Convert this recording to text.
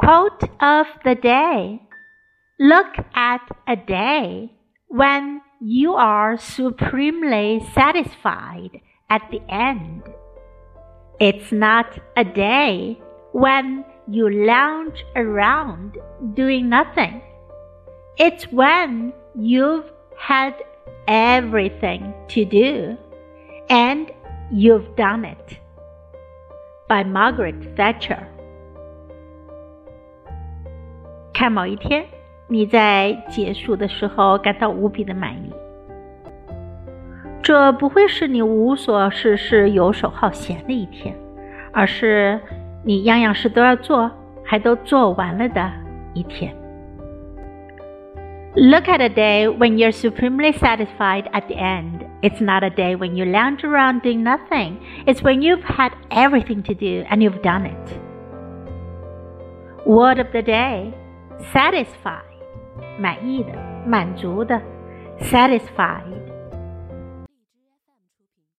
Quote of the day Look at a day when you are supremely satisfied at the end. It's not a day when you lounge around doing nothing. It's when you've had everything to do and you've done it. By Margaret Thatcher. 看某一天，你在结束的时候感到无比的满意。这不会是你无所事事、游手好闲的一天，而是你样样事都要做，还都做完了的一天。Look at a day when you're supremely satisfied at the end. It's not a day when you lounge around doing nothing. It's when you've had everything to do and you've done it. Word of the day satisfied. 满意的、满足的，satisfied。